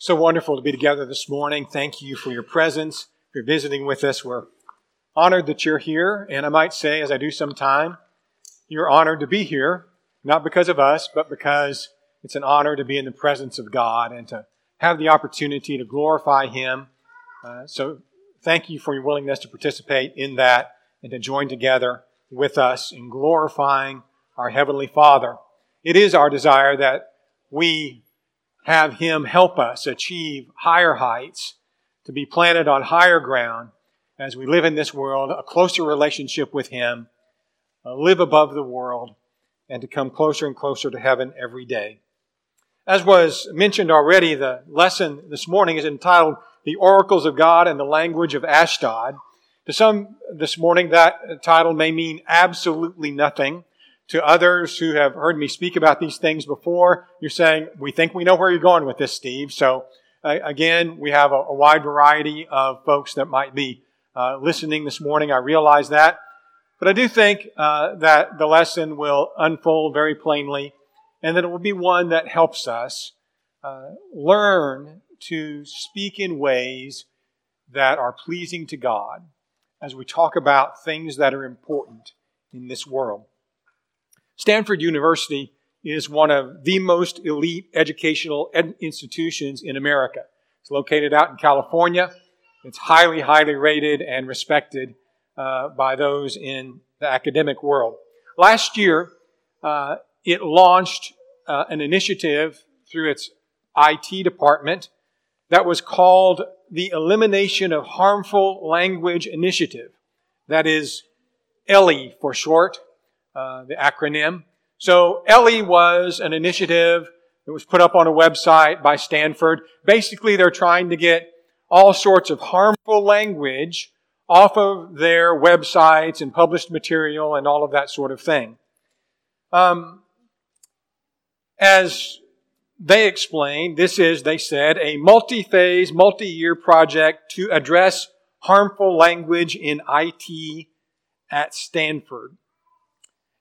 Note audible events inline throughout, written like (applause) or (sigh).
So wonderful to be together this morning. Thank you for your presence. If you're visiting with us, we're honored that you're here. And I might say, as I do sometime, you're honored to be here, not because of us, but because it's an honor to be in the presence of God and to have the opportunity to glorify Him. Uh, so thank you for your willingness to participate in that and to join together with us in glorifying our Heavenly Father. It is our desire that we have Him help us achieve higher heights, to be planted on higher ground as we live in this world, a closer relationship with Him, uh, live above the world, and to come closer and closer to heaven every day. As was mentioned already, the lesson this morning is entitled The Oracles of God and the Language of Ashdod. To some this morning, that title may mean absolutely nothing to others who have heard me speak about these things before, you're saying, we think we know where you're going with this, Steve. So uh, again, we have a, a, wide variety of folks that might be uh, listening this morning. I realize that. But I do think uh, that the lesson will unfold very plainly and that it will be one that helps us uh, learn to speak in ways that are pleasing to God as we talk about things that are important in this world. Stanford University is one of the most elite educational ed- institutions in America. It's located out in California. It's highly, highly rated and respected uh, by those in the academic world. Last year, uh, it launched uh, an initiative through its IT department that was called the Elimination of Harmful Language Initiative. That is ELLI for short uh, the acronym. So ELLI was an initiative that was put up on a website by Stanford. Basically, they're trying to get all sorts of harmful language off of their websites and published material and all of that sort of thing. Um, as they explained, this is, they said, a multi-phase, multi-year project to address harmful language in IT at Stanford.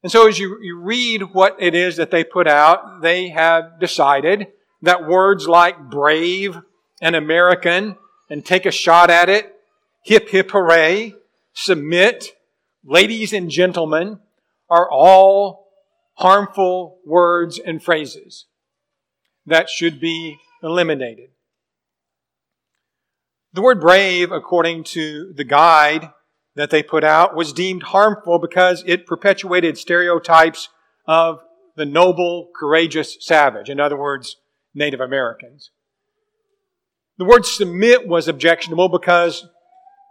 And so as you, you read what it is that they put out, they have decided that words like brave and American and take a shot at it, hip hip hooray, submit, ladies and gentlemen, are all harmful words and phrases that should be eliminated. The word brave, according to the guide, that they put out was deemed harmful because it perpetuated stereotypes of the noble, courageous savage. In other words, Native Americans. The word submit was objectionable because,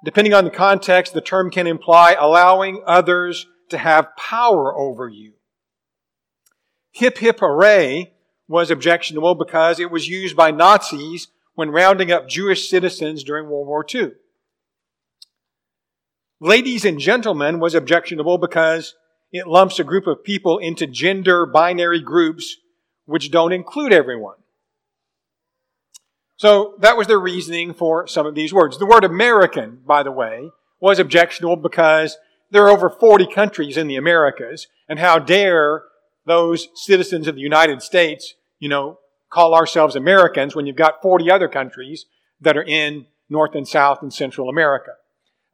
depending on the context, the term can imply allowing others to have power over you. Hip hip hooray was objectionable because it was used by Nazis when rounding up Jewish citizens during World War II. Ladies and gentlemen was objectionable because it lumps a group of people into gender binary groups which don't include everyone. So that was their reasoning for some of these words. The word American, by the way, was objectionable because there are over 40 countries in the Americas, and how dare those citizens of the United States, you know, call ourselves Americans when you've got 40 other countries that are in North and South and Central America.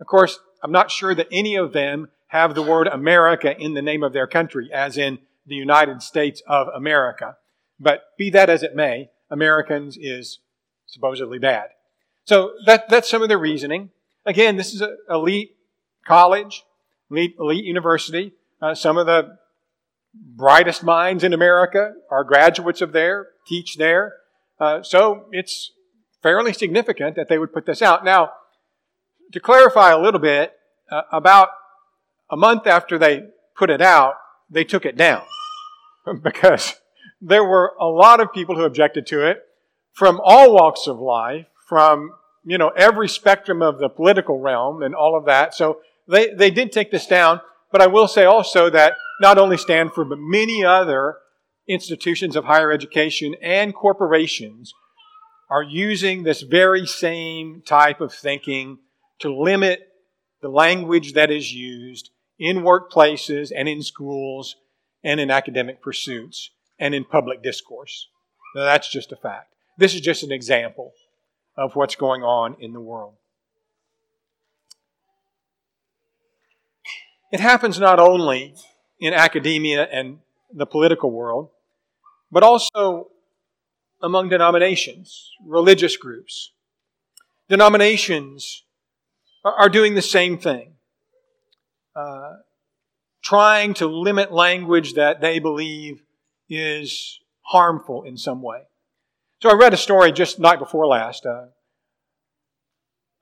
Of course, I'm not sure that any of them have the word America in the name of their country, as in the United States of America. But be that as it may, Americans is supposedly bad. So that, that's some of the reasoning. Again, this is an elite college, elite, elite university. Uh, some of the brightest minds in America are graduates of there, teach there. Uh, so it's fairly significant that they would put this out. Now, to clarify a little bit, uh, about a month after they put it out, they took it down (laughs) because there were a lot of people who objected to it from all walks of life, from you know every spectrum of the political realm and all of that. So they they did take this down. But I will say also that not only Stanford, but many other institutions of higher education and corporations are using this very same type of thinking to limit the language that is used in workplaces and in schools and in academic pursuits and in public discourse. Now, that's just a fact. This is just an example of what's going on in the world. It happens not only in academia and the political world, but also among denominations, religious groups. Denominations are doing the same thing, uh, trying to limit language that they believe is harmful in some way. So I read a story just night before last uh,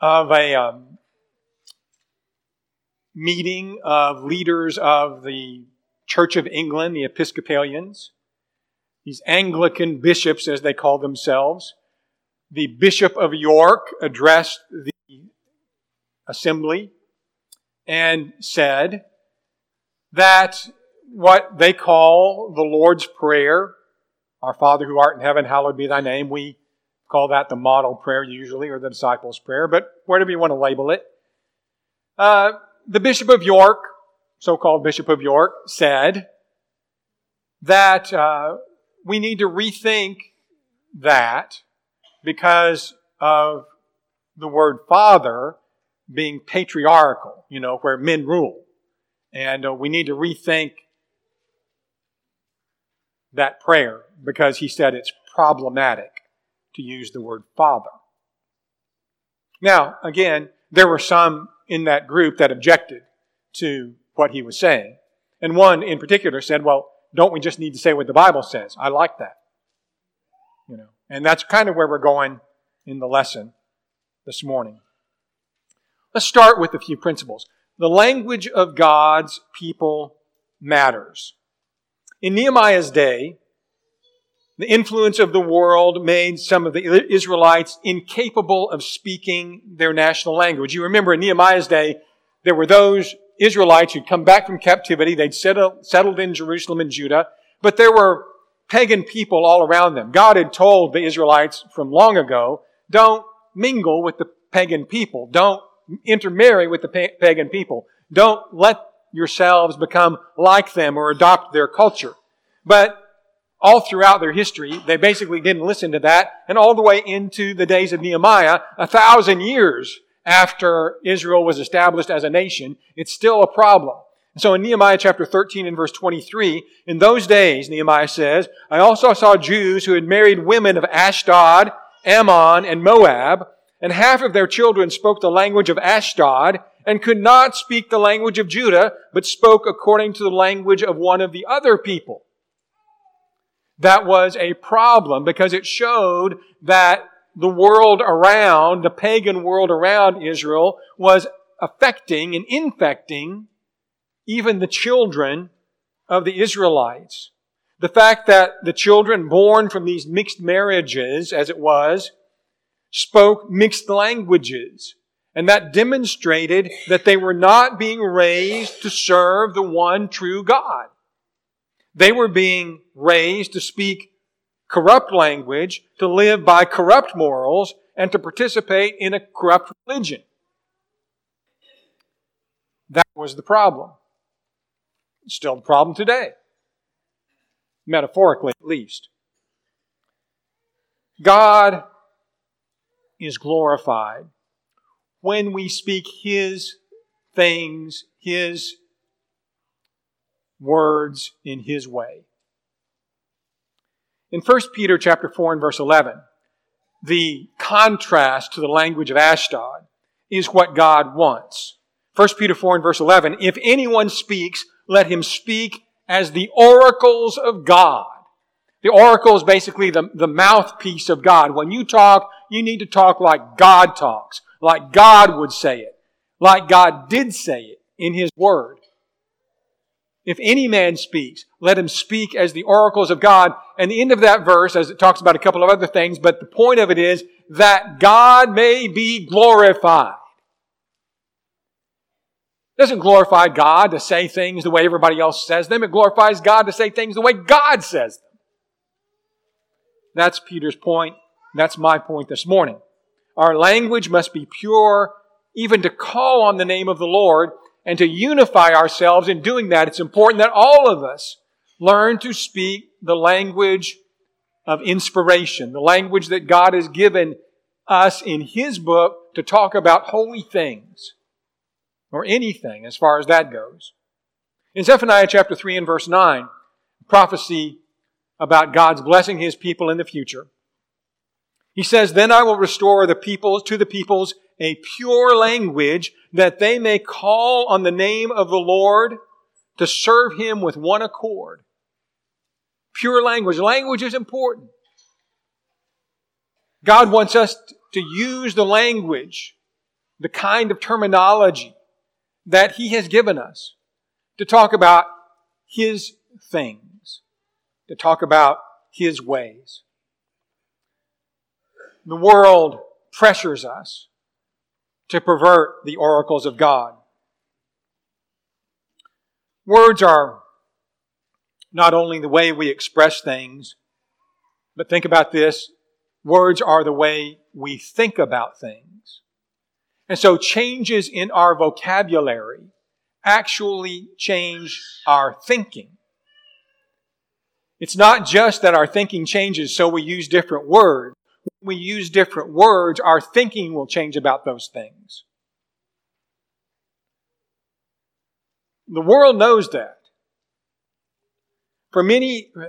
of a um, meeting of leaders of the Church of England, the Episcopalians, these Anglican bishops, as they call themselves. The Bishop of York addressed the assembly and said that what they call the Lord's Prayer, Our Father who art in heaven, hallowed be thy name, we call that the model prayer usually, or the disciples' prayer, but whatever you want to label it. Uh, the Bishop of York, so called Bishop of York, said that uh, we need to rethink that because of the word father being patriarchal, you know, where men rule. And uh, we need to rethink that prayer because he said it's problematic to use the word father. Now, again, there were some in that group that objected to what he was saying. And one in particular said, well, don't we just need to say what the Bible says? I like that. You know, and that's kind of where we're going in the lesson this morning. Let's start with a few principles. The language of God's people matters. In Nehemiah's day, the influence of the world made some of the Israelites incapable of speaking their national language. You remember in Nehemiah's day, there were those Israelites who'd come back from captivity. They'd settled, in Jerusalem and Judah, but there were pagan people all around them. God had told the Israelites from long ago, don't mingle with the pagan people. Don't intermarry with the pagan people. Don't let yourselves become like them or adopt their culture. But all throughout their history, they basically didn't listen to that, and all the way into the days of Nehemiah, a thousand years after Israel was established as a nation, it's still a problem. So in Nehemiah chapter 13 and verse 23, in those days, Nehemiah says, I also saw Jews who had married women of Ashdod, Ammon, and Moab, and half of their children spoke the language of Ashdod and could not speak the language of Judah, but spoke according to the language of one of the other people. That was a problem because it showed that the world around, the pagan world around Israel, was affecting and infecting even the children of the Israelites. The fact that the children born from these mixed marriages, as it was, spoke mixed languages. And that demonstrated that they were not being raised to serve the one true God. They were being raised to speak corrupt language, to live by corrupt morals, and to participate in a corrupt religion. That was the problem. It's still the problem today, metaphorically at least. God is glorified when we speak His things, His words in His way. In 1 Peter chapter 4 and verse 11, the contrast to the language of Ashdod is what God wants. 1 Peter 4 and verse 11, if anyone speaks, let him speak as the oracles of God. The oracle is basically the, the mouthpiece of God. When you talk, you need to talk like God talks, like God would say it, like God did say it in His Word. If any man speaks, let him speak as the oracles of God. And the end of that verse, as it talks about a couple of other things, but the point of it is that God may be glorified. It doesn't glorify God to say things the way everybody else says them. It glorifies God to say things the way God says them. That's Peter's point. That's my point this morning. Our language must be pure, even to call on the name of the Lord and to unify ourselves in doing that, it's important that all of us learn to speak the language of inspiration, the language that God has given us in His book to talk about holy things, or anything as far as that goes. In Zephaniah chapter 3 and verse 9, prophecy about God's blessing His people in the future. He says, Then I will restore the peoples to the peoples a pure language that they may call on the name of the Lord to serve Him with one accord. Pure language. Language is important. God wants us to use the language, the kind of terminology that He has given us to talk about His things, to talk about His ways. The world pressures us to pervert the oracles of God. Words are not only the way we express things, but think about this words are the way we think about things. And so changes in our vocabulary actually change our thinking. It's not just that our thinking changes so we use different words. We use different words, our thinking will change about those things. The world knows that. For many uh,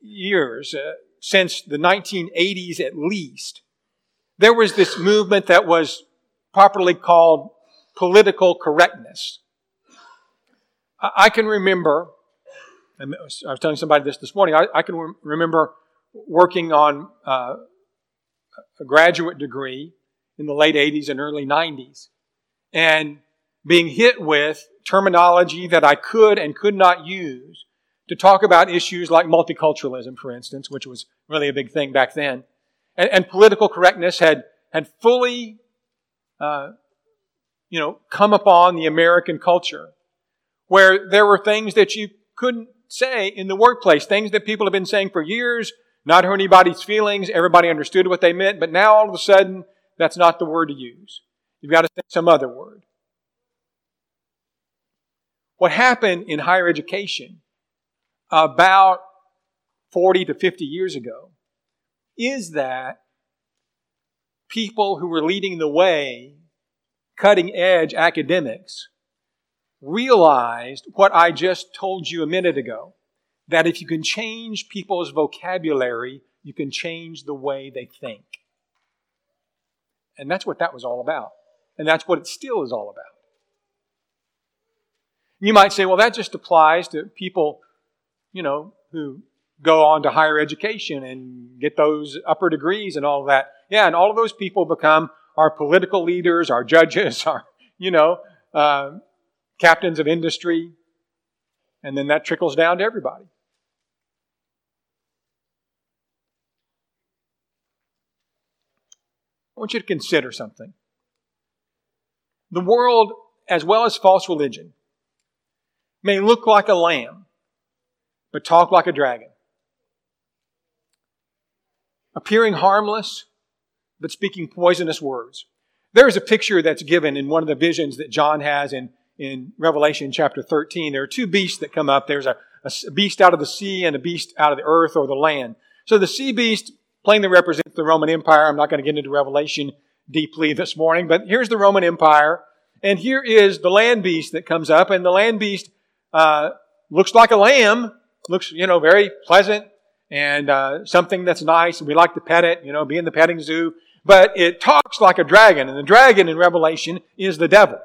years, uh, since the 1980s at least, there was this movement that was properly called political correctness. I can remember, I was telling somebody this this morning, I, I can remember working on uh, a graduate degree in the late 80s and early 90s and being hit with terminology that I could and could not use to talk about issues like multiculturalism, for instance, which was really a big thing back then. And, and political correctness had, had fully, uh, you know, come upon the American culture where there were things that you couldn't say in the workplace, things that people have been saying for years, not hurt anybody's feelings, everybody understood what they meant, but now all of a sudden, that's not the word to use. You've got to say some other word. What happened in higher education about 40 to 50 years ago is that people who were leading the way, cutting edge academics, realized what I just told you a minute ago that if you can change people's vocabulary, you can change the way they think. And that's what that was all about. And that's what it still is all about. You might say, well, that just applies to people you know, who go on to higher education and get those upper degrees and all that. Yeah, and all of those people become our political leaders, our judges, (laughs) our, you know, uh, captains of industry, and then that trickles down to everybody. I want you to consider something. The world, as well as false religion, may look like a lamb but talk like a dragon. Appearing harmless, but speaking poisonous words. There is a picture that's given in one of the visions that John has in, in Revelation chapter 13. There are two beasts that come up. There's a, a beast out of the sea and a beast out of the earth or the land. So the sea beast plainly represents the Roman Empire. I'm not going to get into Revelation deeply this morning, but here's the Roman Empire. And here is the land beast that comes up, and the land beast uh, looks like a lamb, looks, you know, very pleasant and uh, something that's nice, and we like to pet it, you know, be in the petting zoo. But it talks like a dragon, and the dragon in Revelation is the devil.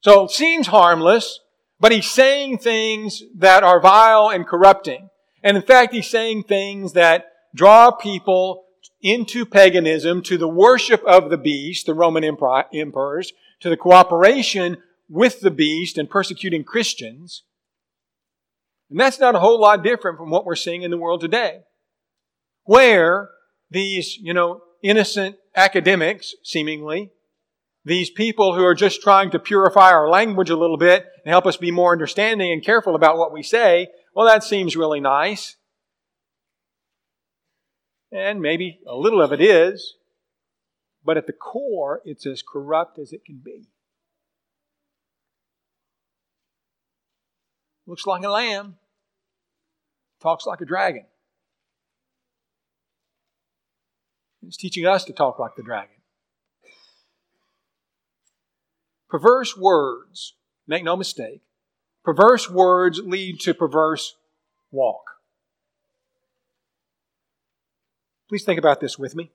So it seems harmless, but he's saying things that are vile and corrupting. And in fact, he's saying things that draw people into paganism, to the worship of the beast, the Roman emperors, to the cooperation with the beast and persecuting Christians. And that's not a whole lot different from what we're seeing in the world today, where these, you know, innocent academics, seemingly, these people who are just trying to purify our language a little bit and help us be more understanding and careful about what we say, well, that seems really nice. And maybe a little of it is, but at the core, it's as corrupt as it can be. Looks like a lamb, talks like a dragon. It's teaching us to talk like the dragon. Perverse words, make no mistake, perverse words lead to perverse walk. Please think about this with me.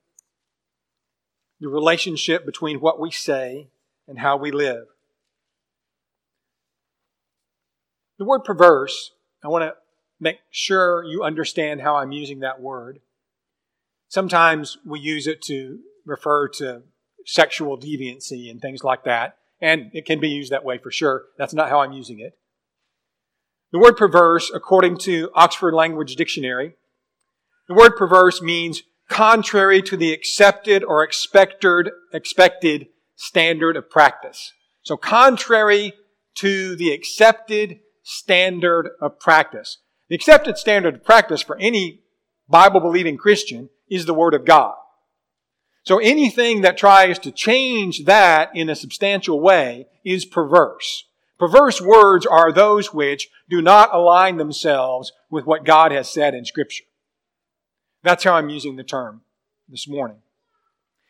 The relationship between what we say and how we live. The word perverse, I want to make sure you understand how I'm using that word. Sometimes we use it to refer to sexual deviancy and things like that, and it can be used that way for sure. That's not how I'm using it. The word perverse, according to Oxford Language Dictionary, the word perverse means contrary to the accepted or expected, expected standard of practice. So contrary to the accepted standard of practice. The accepted standard of practice for any Bible believing Christian is the Word of God. So anything that tries to change that in a substantial way is perverse. Perverse words are those which do not align themselves with what God has said in Scripture. That's how I'm using the term this morning.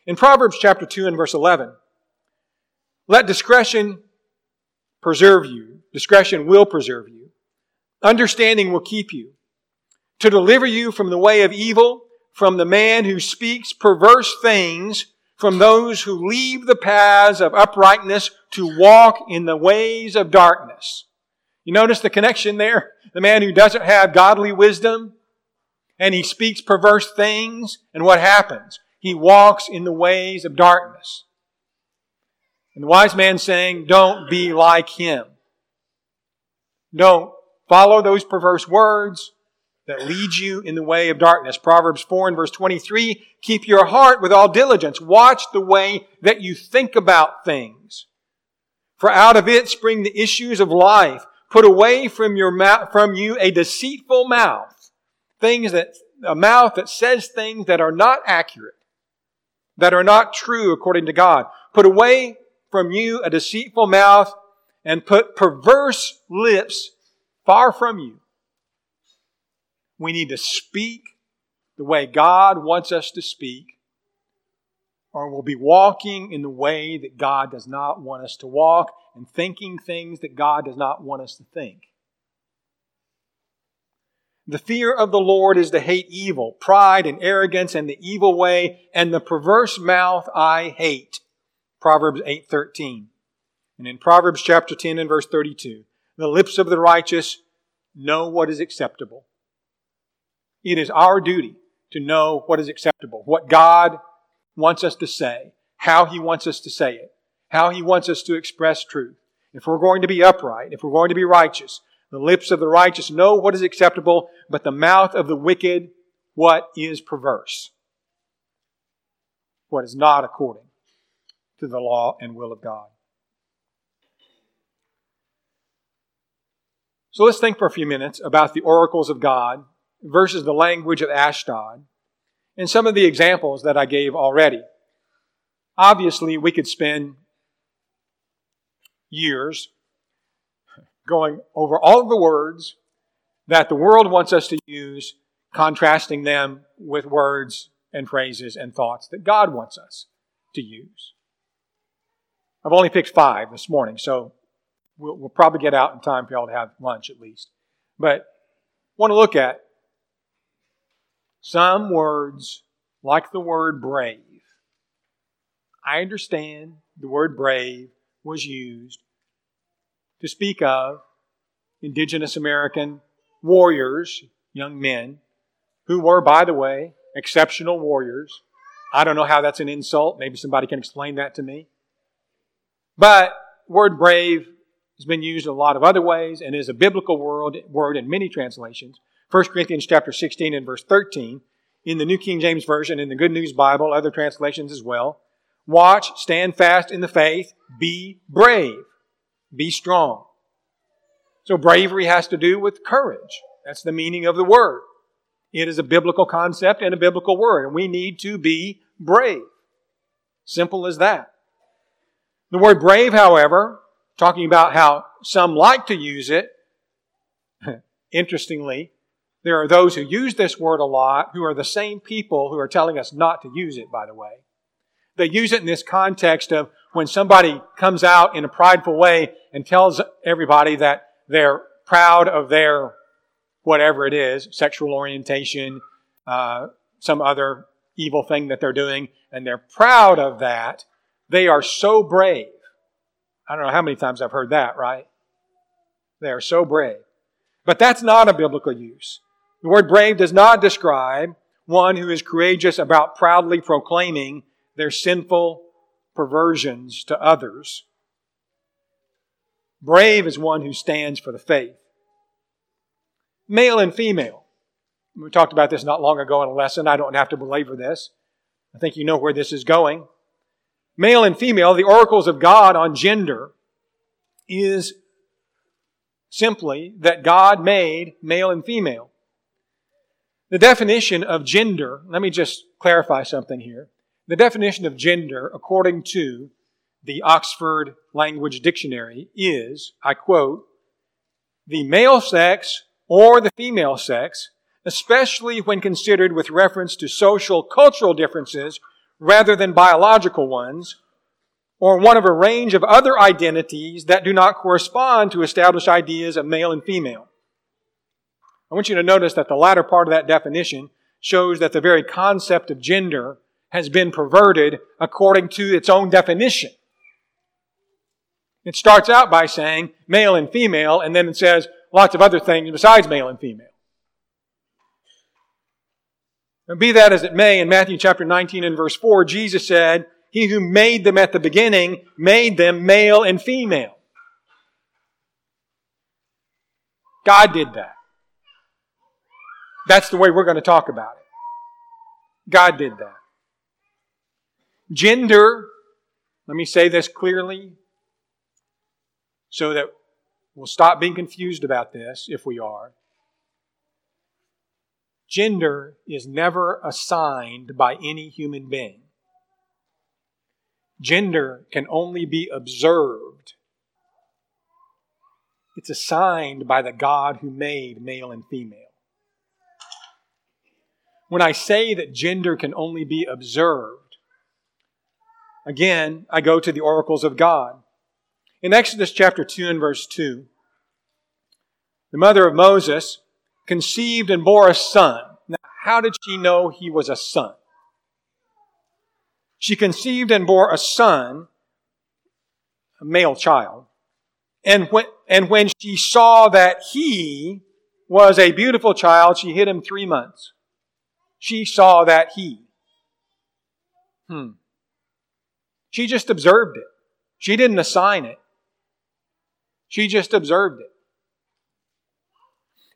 In Proverbs chapter 2 and verse 11, let discretion preserve you. Discretion will preserve you. Understanding will keep you. To deliver you from the way of evil from the man who speaks perverse things, from those who leave the paths of uprightness to walk in the ways of darkness. You notice the connection there? The man who doesn't have godly wisdom and he speaks perverse things, and what happens? He walks in the ways of darkness. And the wise man saying, don't be like him. Don't follow those perverse words that leads you in the way of darkness. Proverbs 4 and verse 23, keep your heart with all diligence. Watch the way that you think about things. For out of it spring the issues of life. Put away from your mouth, from you a deceitful mouth. Things that, a mouth that says things that are not accurate, that are not true according to God. Put away from you a deceitful mouth and put perverse lips far from you. We need to speak the way God wants us to speak, or we'll be walking in the way that God does not want us to walk and thinking things that God does not want us to think. The fear of the Lord is to hate evil, pride and arrogance and the evil way, and the perverse mouth I hate. Proverbs 8:13. And in Proverbs chapter 10 and verse 32, the lips of the righteous know what is acceptable, it is our duty to know what is acceptable, what God wants us to say, how He wants us to say it, how He wants us to express truth. If we're going to be upright, if we're going to be righteous, the lips of the righteous know what is acceptable, but the mouth of the wicked, what is perverse, what is not according to the law and will of God. So let's think for a few minutes about the oracles of God versus the language of Ashdod, and some of the examples that I gave already. Obviously, we could spend years going over all of the words that the world wants us to use, contrasting them with words and phrases and thoughts that God wants us to use. I've only picked five this morning, so we'll, we'll probably get out in time for y'all to have lunch at least. But want to look at some words, like the word brave. I understand the word brave was used to speak of indigenous American warriors, young men, who were, by the way, exceptional warriors. I don't know how that's an insult. Maybe somebody can explain that to me. But word brave has been used in a lot of other ways and is a biblical word, word in many translations. 1 Corinthians chapter 16 and verse 13, in the New King James Version, in the Good News Bible, other translations as well. Watch, stand fast in the faith, be brave, be strong. So bravery has to do with courage. That's the meaning of the word. It is a biblical concept and a biblical word, and we need to be brave. Simple as that. The word brave, however, talking about how some like to use it, (laughs) interestingly, There are those who use this word a lot who are the same people who are telling us not to use it, by the way. They use it in this context of when somebody comes out in a prideful way and tells everybody that they're proud of their whatever it is, sexual orientation, uh, some other evil thing that they're doing, and they're proud of that, they are so brave. I don't know how many times I've heard that, right? They are so brave. But that's not a biblical use. The word brave does not describe one who is courageous about proudly proclaiming their sinful perversions to others. Brave is one who stands for the faith. Male and female. We talked about this not long ago in a lesson. I don't have to belabor this. I think you know where this is going. Male and female, the oracles of God on gender is simply that God made male and female. The definition of gender, let me just clarify something here. The definition of gender, according to the Oxford Language Dictionary, is, I quote, the male sex or the female sex, especially when considered with reference to social cultural differences rather than biological ones, or one of a range of other identities that do not correspond to established ideas of male and female. I want you to notice that the latter part of that definition shows that the very concept of gender has been perverted according to its own definition. It starts out by saying male and female, and then it says lots of other things besides male and female. And be that as it may, in Matthew chapter 19 and verse 4, Jesus said, he who made them at the beginning made them male and female. God did that. That's the way we're going to talk about it. God did that. Gender, let me say this clearly so that we'll stop being confused about this if we are. Gender is never assigned by any human being gender can only be observed. It's assigned by the God who made male and female. When I say that gender can only be observed, again, I go to the oracles of God. In Exodus chapter 2 and verse 2, the mother of Moses conceived and bore a son. Now, how did she know he was a son? she conceived and bore a son, a male child. And when, and when she saw that he was a beautiful child, she hid him three months. She saw that he. Hmm. She just observed it. She didn't assign it. She just observed it.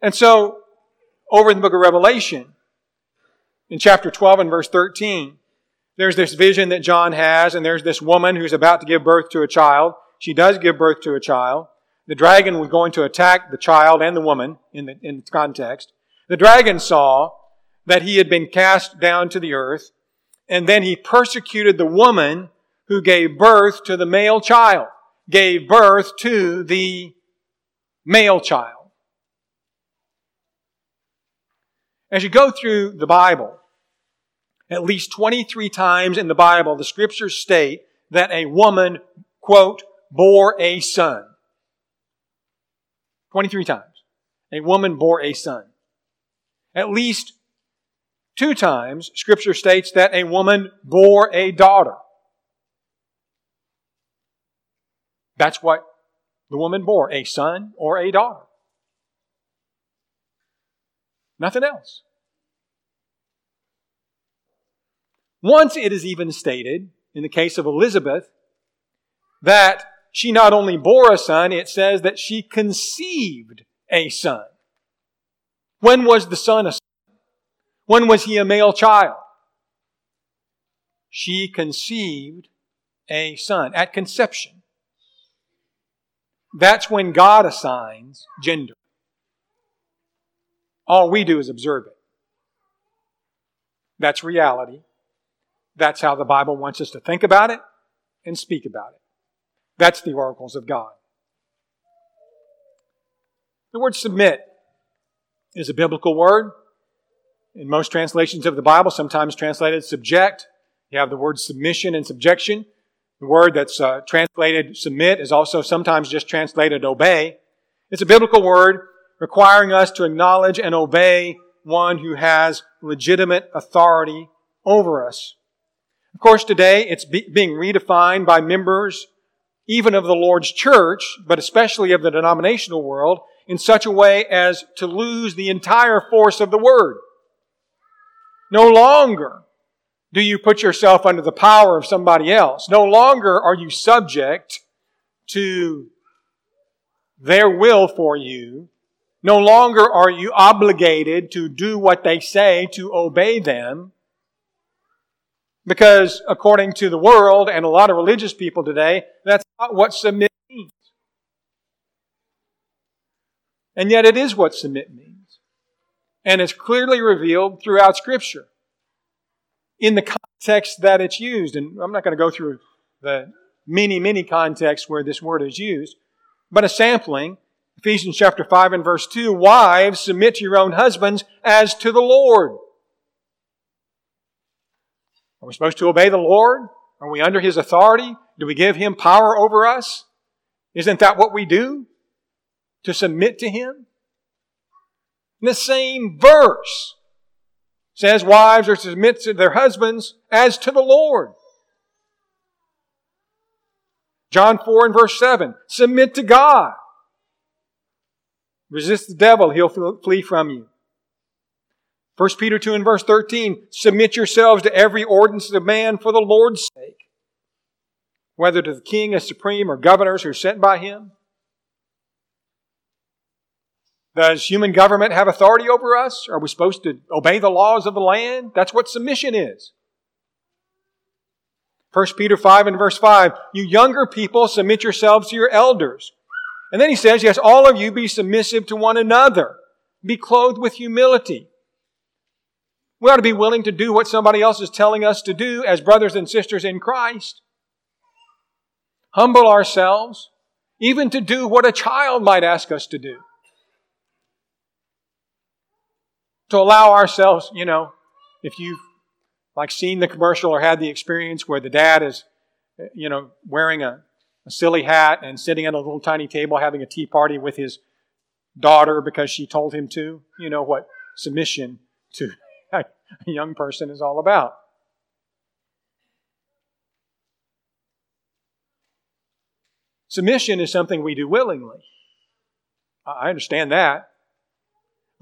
And so, over in the book of Revelation, in chapter 12 and verse 13, there's this vision that John has, and there's this woman who's about to give birth to a child. She does give birth to a child. The dragon was going to attack the child and the woman in the in context. The dragon saw that he had been cast down to the earth, and then he persecuted the woman who gave birth to the male child, gave birth to the male child. As you go through the Bible, at least 23 times in the Bible, the scriptures state that a woman, quote, bore a son. 23 times. A woman bore a son. At least two times, scripture states that a woman bore a daughter. That's what the woman bore, a son or a daughter. Nothing else. Once it is even stated, in the case of Elizabeth, that she not only bore a son, it says that she conceived a son. When was the son a son? When was he a male child? She conceived a son at conception. That's when God assigns gender. All we do is observe it. That's reality. That's how the Bible wants us to think about it and speak about it. That's the oracles of God. The word submit is a biblical word. In most translations of the Bible, sometimes translated subject. You have the word submission and subjection. The word that's uh, translated submit is also sometimes just translated obey. It's a biblical word requiring us to acknowledge and obey one who has legitimate authority over us. Of course, today it's be- being redefined by members even of the Lord's church, but especially of the denominational world, in such a way as to lose the entire force of the word. No longer do you put yourself under the power of somebody else. No longer are you subject to their will for you. No longer are you obligated to do what they say, to obey them. Because according to the world and a lot of religious people today, that's not what submit means. And yet it is what submit means. And it's clearly revealed throughout Scripture in the context that it's used. And I'm not going to go through the many, many contexts where this word is used, but a sampling. Ephesians chapter 5 and verse 2, Wives, submit to your own husbands as to the Lord. Are we supposed to obey the Lord? Are we under His authority? Do we give Him power over us? Isn't that what we do? To submit to Him? In the same verse says wives are to submit to their husbands as to the Lord. John 4 and verse 7, submit to God. Resist the devil, he'll flee from you. 1 Peter 2 and verse 13, submit yourselves to every ordinance of man for the Lord's sake, whether to the king as supreme or governors who are sent by him. Does human government have authority over us? Are we supposed to obey the laws of the land? That's what submission is. 1 Peter 5 and verse 5, you younger people submit yourselves to your elders. And then he says, yes, all of you be submissive to one another. Be clothed with humility. We ought to be willing to do what somebody else is telling us to do as brothers and sisters in Christ. Humble ourselves, even to do what a child might ask us to do. To allow ourselves, you know, if you've like seen the commercial or had the experience where the dad is, you know, wearing a, a silly hat and sitting at a little tiny table having a tea party with his daughter because she told him to, you know what submission to (laughs) a young person is all about. Submission is something we do willingly. I understand that.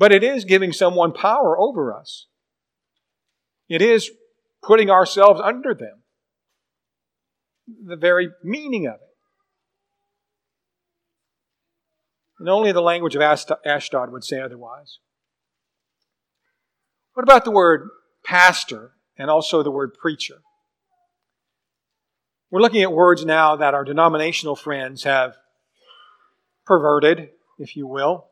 But it is giving someone power over us. It is putting ourselves under them. The very meaning of it. And only the language of Ashdod would say otherwise. What about the word pastor and also the word preacher? We're looking at words now that our denominational friends have perverted, if you will.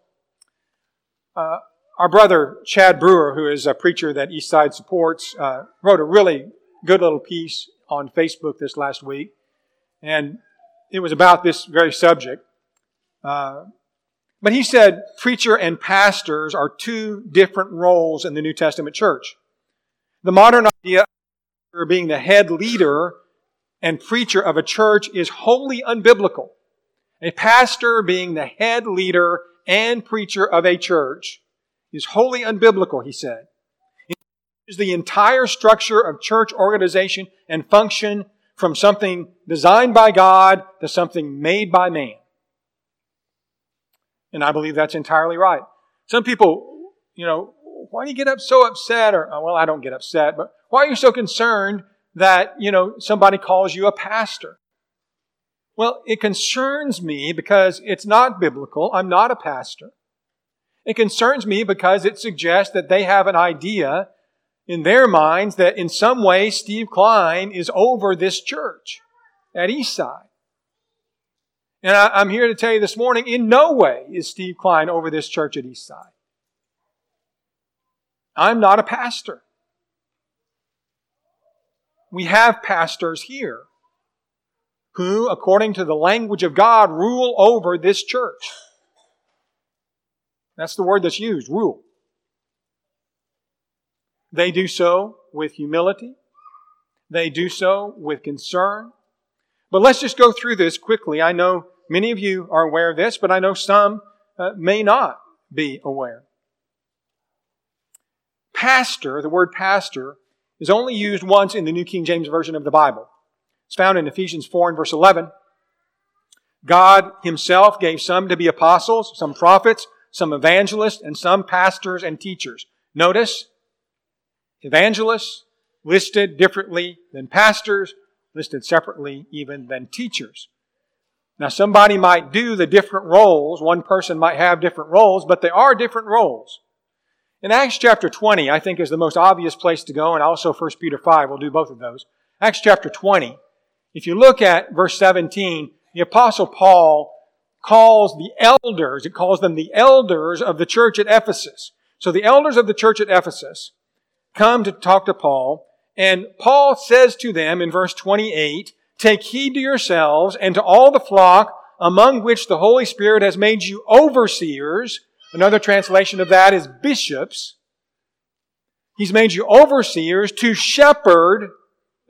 Uh, our brother Chad Brewer, who is a preacher that Eastside supports, uh, wrote a really good little piece on Facebook this last week, and it was about this very subject. Uh, but he said preacher and pastors are two different roles in the New Testament church. The modern idea of being the head leader and preacher of a church is wholly unbiblical. A pastor being the head leader and preacher of a church is wholly unbiblical, he said. It is the entire structure of church organization and function from something designed by God to something made by man. And I believe that's entirely right. Some people, you know, why do you get up so upset? Or, well, I don't get upset, but why are you so concerned that, you know, somebody calls you a pastor? Well, it concerns me because it's not biblical. I'm not a pastor. It concerns me because it suggests that they have an idea in their minds that in some way Steve Klein is over this church at Eastside. And I, am here to tell you this morning, in no way is Steve Klein over this church at Eastside. I'm not a pastor. We have pastors here who, according to the language of God, rule over this church. That's the word that's used, rule. They do so with humility. They do so with concern. But let's just go through this quickly. I know many of you are aware of this, but I know some uh, may not be aware. Pastor, the word pastor, is only used once in the New King James Version of the Bible. It's found in Ephesians 4 and verse 11. God Himself gave some to be apostles, some prophets, some evangelists, and some pastors and teachers. Notice, evangelists listed differently than pastors, listed separately even than teachers. Now, somebody might do the different roles. One person might have different roles, but they are different roles. In Acts chapter 20, I think is the most obvious place to go, and also 1 Peter 5, we'll do both of those. Acts chapter 20, if you look at verse 17, the apostle Paul calls the elders, it calls them the elders of the church at Ephesus. So the elders of the church at Ephesus come to talk to Paul, and Paul says to them in verse 28, Take heed to yourselves and to all the flock among which the Holy Spirit has made you overseers. Another translation of that is bishops. He's made you overseers to shepherd.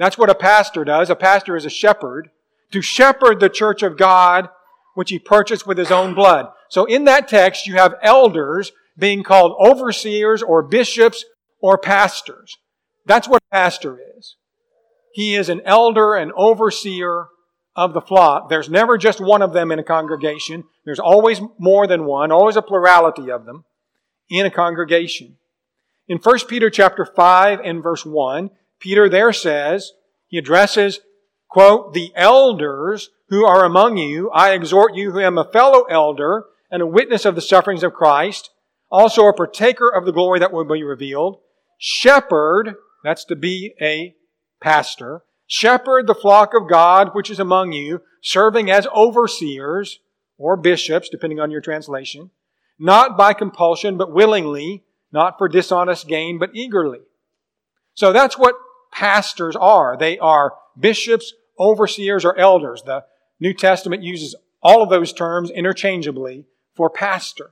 That's what a pastor does. A pastor is a shepherd. To shepherd the church of God, which he purchased with his own blood. So in that text, you have elders being called overseers or bishops or pastors. That's what a pastor is. He is an elder, an overseer of the flock. There's never just one of them in a congregation. There's always more than one, always a plurality of them in a congregation. In 1 Peter chapter 5 and verse 1, Peter there says, he addresses, quote, the elders who are among you. I exhort you who am a fellow elder and a witness of the sufferings of Christ, also a partaker of the glory that will be revealed. Shepherd, that's to be a pastor, shepherd the flock of God which is among you, serving as overseers or bishops, depending on your translation, not by compulsion, but willingly, not for dishonest gain, but eagerly. So that's what pastors are. They are bishops, overseers, or elders. The New Testament uses all of those terms interchangeably for pastor.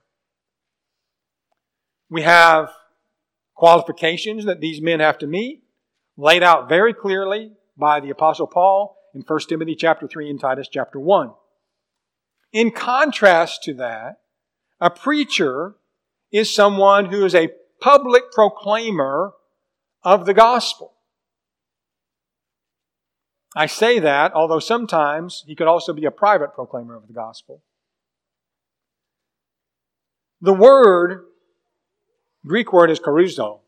We have qualifications that these men have to meet, laid out very clearly by the apostle Paul in 1 Timothy chapter 3 and Titus chapter 1. In contrast to that, a preacher is someone who is a public proclaimer of the gospel. I say that, although sometimes he could also be a private proclaimer of the gospel. The word Greek word is kerusso.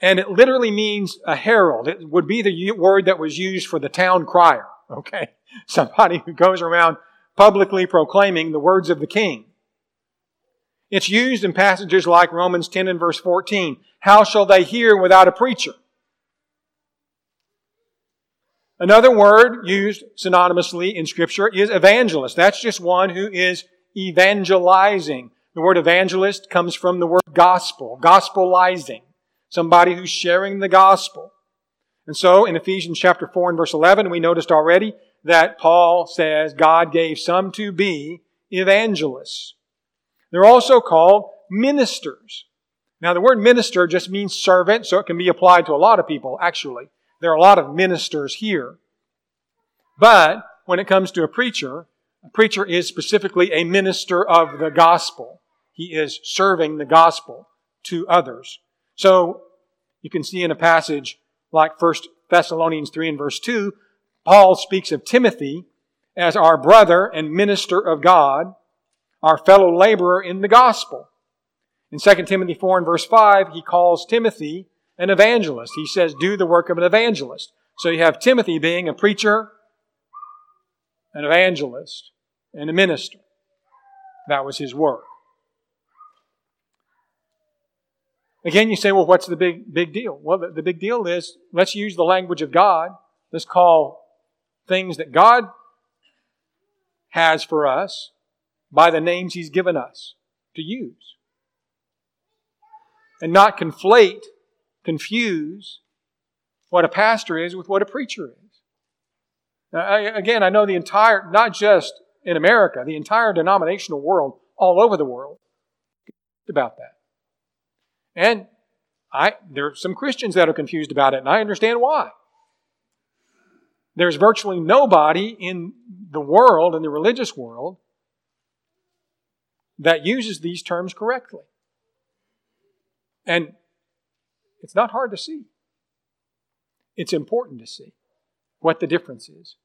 And it literally means a herald. It would be the word that was used for the town crier. (laughs) Okay? Somebody who goes around publicly proclaiming the words of the king. It's used in passages like Romans 10 and verse 14. How shall they hear without a preacher? Another word used synonymously in Scripture is evangelist. That's just one who is evangelizing. The word evangelist comes from the word gospel, gospelizing. Somebody who's sharing the gospel. And so in Ephesians chapter 4 and verse 11, we noticed already that Paul says God gave some to be evangelists. They're also called ministers. Now the word minister just means servant, so it can be applied to a lot of people, actually. There are a lot of ministers here. But when it comes to a preacher, a preacher is specifically a minister of the gospel. He is serving the gospel to others. So you can see in a passage like 1 Thessalonians 3 and verse 2, Paul speaks of Timothy as our brother and minister of God, our fellow laborer in the gospel. In 2 Timothy 4 and verse 5, he calls Timothy an evangelist. He says, do the work of an evangelist. So you have Timothy being a preacher, an evangelist, and a minister. That was his work. Again, you say, well, what's the big, big deal? Well, the, the big deal is let's use the language of God. Let's call things that God has for us by the names He's given us to use. And not conflate, confuse what a pastor is with what a preacher is. Now, I, again, I know the entire, not just in America, the entire denominational world, all over the world, about that. And I, there are some Christians that are confused about it, and I understand why. There's virtually nobody in the world, in the religious world, that uses these terms correctly. And it's not hard to see. It's important to see what the difference is.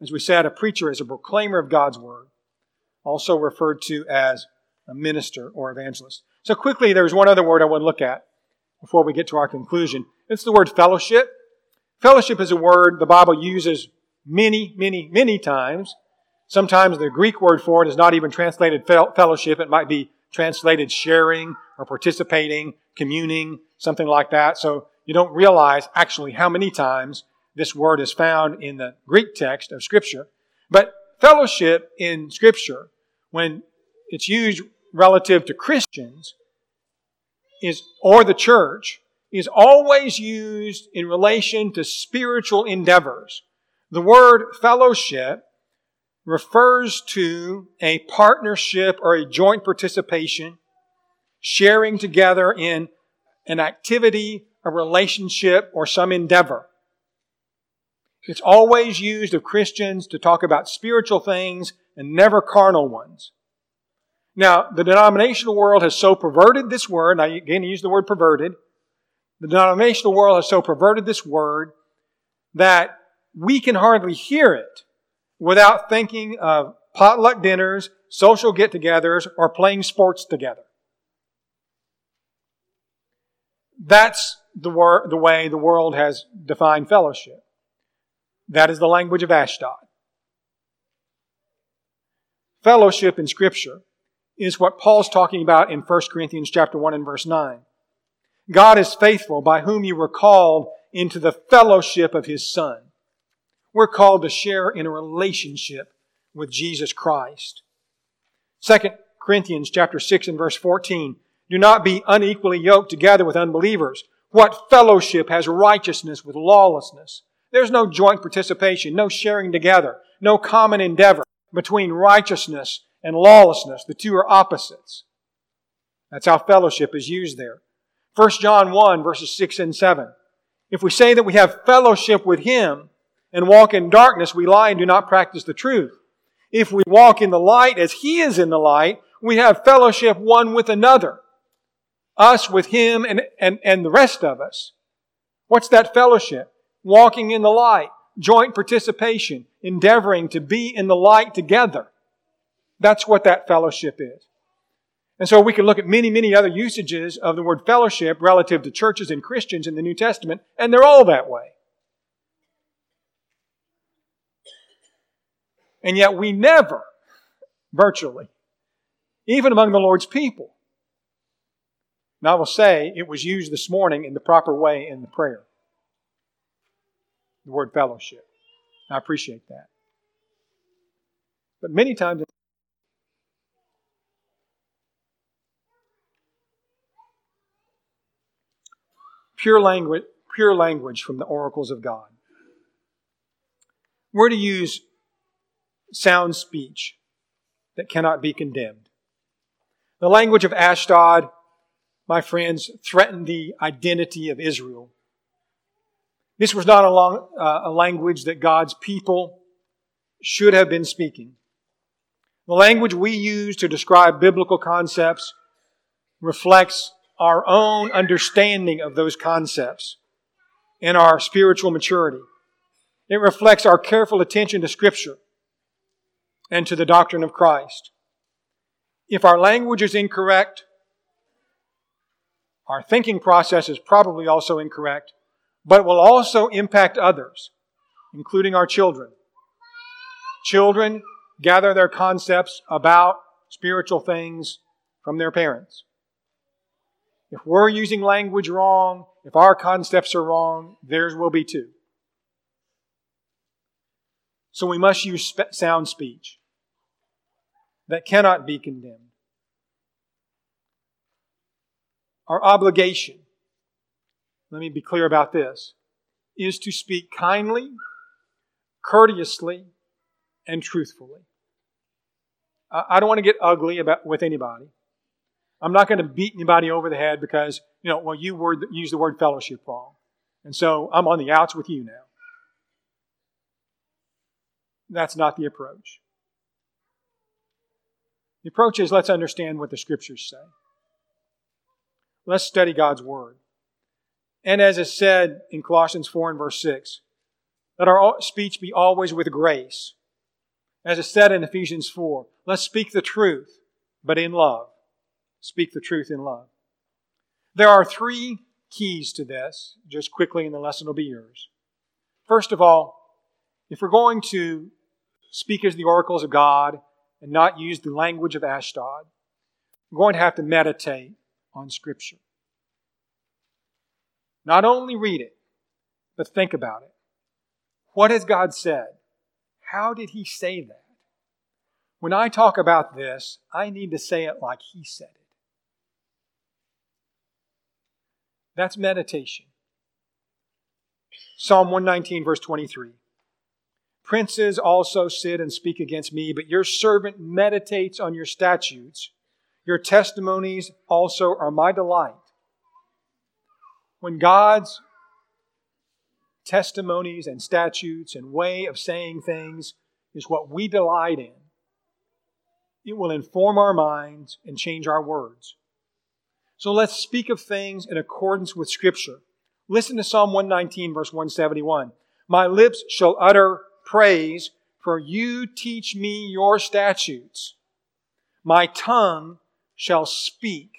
As we said, a preacher is a proclaimer of God's word, also referred to as a minister or evangelist. So quickly, there's one other word I want to look at before we get to our conclusion. It's the word fellowship. Fellowship is a word the Bible uses many, many, many times. Sometimes the Greek word for it is not even translated fellowship. It might be translated sharing or participating, communing, something like that. So you don't realize actually how many times this word is found in the Greek text of Scripture. But fellowship in Scripture, when it's used relative to Christians, is, or the church, is always used in relation to spiritual endeavors. The word fellowship refers to a partnership or a joint participation, sharing together in an activity, a relationship, or some endeavor. It's always used of Christians to talk about spiritual things and never carnal ones. Now, the denominational world has so perverted this word, I again use the word perverted, the denominational world has so perverted this word that we can hardly hear it without thinking of potluck dinners, social get togethers, or playing sports together. That's the, wor- the way the world has defined fellowship. That is the language of Ashdod. Fellowship in Scripture is what Paul's talking about in 1 Corinthians chapter 1 and verse 9. God is faithful by whom you were called into the fellowship of his Son. We're called to share in a relationship with Jesus Christ. 2 Corinthians chapter 6 and verse 14. Do not be unequally yoked together with unbelievers. What fellowship has righteousness with lawlessness? There's no joint participation, no sharing together, no common endeavor between righteousness and lawlessness. The two are opposites. That's how fellowship is used there. 1 John 1 verses 6 and 7. If we say that we have fellowship with Him and walk in darkness, we lie and do not practice the truth. If we walk in the light as He is in the light, we have fellowship one with another. Us with Him and, and, and the rest of us. What's that fellowship? Walking in the light, joint participation, endeavoring to be in the light together. That's what that fellowship is. And so we can look at many, many other usages of the word fellowship relative to churches and Christians in the New Testament, and they're all that way. And yet we never, virtually, even among the Lord's people, and I will say it was used this morning in the proper way in the prayer. The word fellowship. I appreciate that. But many times pure language, pure language from the oracles of God. We're to use sound speech that cannot be condemned. The language of Ashdod, my friends, threatened the identity of Israel. This was not a, long, uh, a language that God's people should have been speaking. The language we use to describe biblical concepts reflects our own understanding of those concepts and our spiritual maturity. It reflects our careful attention to Scripture and to the doctrine of Christ. If our language is incorrect, our thinking process is probably also incorrect, but will also impact others, including our children. Children gather their concepts about spiritual things from their parents. If we're using language wrong, if our concepts are wrong, theirs will be too. So we must use sound speech that cannot be condemned. Our obligation, let me be clear about this, is to speak kindly, courteously, and truthfully. I don't want to get ugly about, with anybody. I'm not going to beat anybody over the head because, you know, well, you word, use the word fellowship wrong. And so I'm on the outs with you now. That's not the approach. The approach is let's understand what the scriptures say. Let's study God's word. And as is said in Colossians 4 and verse 6, let our speech be always with grace. As is said in Ephesians 4, let's speak the truth, but in love. Speak the truth in love. There are three keys to this, just quickly, and the lesson will be yours. First of all, if we're going to speak as the oracles of God and not use the language of Ashdod, we're going to have to meditate on Scripture. Not only read it, but think about it. What has God said? How did He say that? When I talk about this, I need to say it like He said it. That's meditation. Psalm 119, verse 23. Princes also sit and speak against me, but your servant meditates on your statutes. Your testimonies also are my delight. When God's testimonies and statutes and way of saying things is what we delight in, it will inform our minds and change our words. So let's speak of things in accordance with Scripture. Listen to Psalm 119, verse 171. My lips shall utter praise, for you teach me your statutes. My tongue shall speak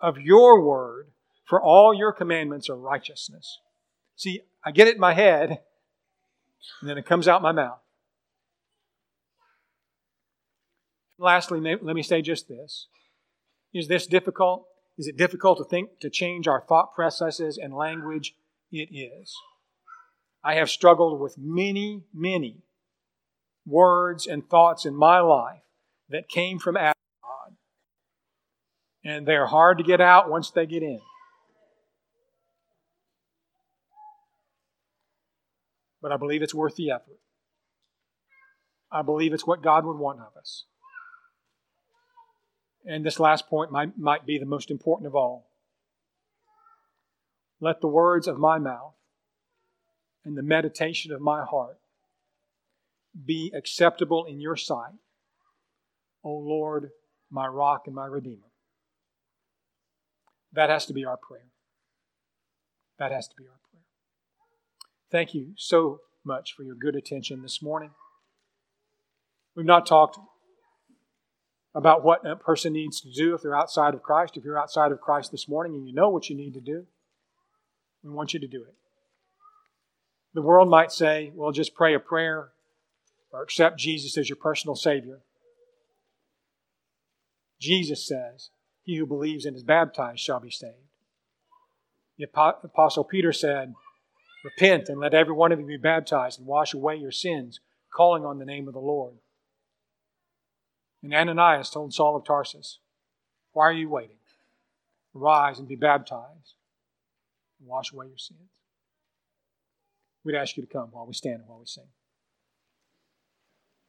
of your word, for all your commandments are righteousness. See, I get it in my head, and then it comes out my mouth. Lastly, let me say just this. Is this difficult? Is it difficult to think to change our thought processes and language? It is. I have struggled with many, many words and thoughts in my life that came from God. And they're hard to get out once they get in. but I believe it's worth the effort. I believe it's what God would want of us. And this last point might, might be the most important of all. Let the words of my mouth and the meditation of my heart be acceptable in your sight, O Lord, my rock and my redeemer. That has to be our prayer. That has to be our prayer. Thank you so much for your good attention this morning. We've not talked about what a person needs to do if they're outside of Christ. If you're outside of Christ this morning and you know what you need to do, we want you to do it. The world might say, well, just pray a prayer or accept Jesus as your personal Savior. Jesus says, He who believes and is baptized shall be saved. The Apostle Peter said, Repent and let every one of you be baptized and wash away your sins, calling on the name of the Lord. And Ananias told Saul of Tarsus, Why are you waiting? Rise and be baptized and wash away your sins. We'd ask you to come while we stand and while we sing.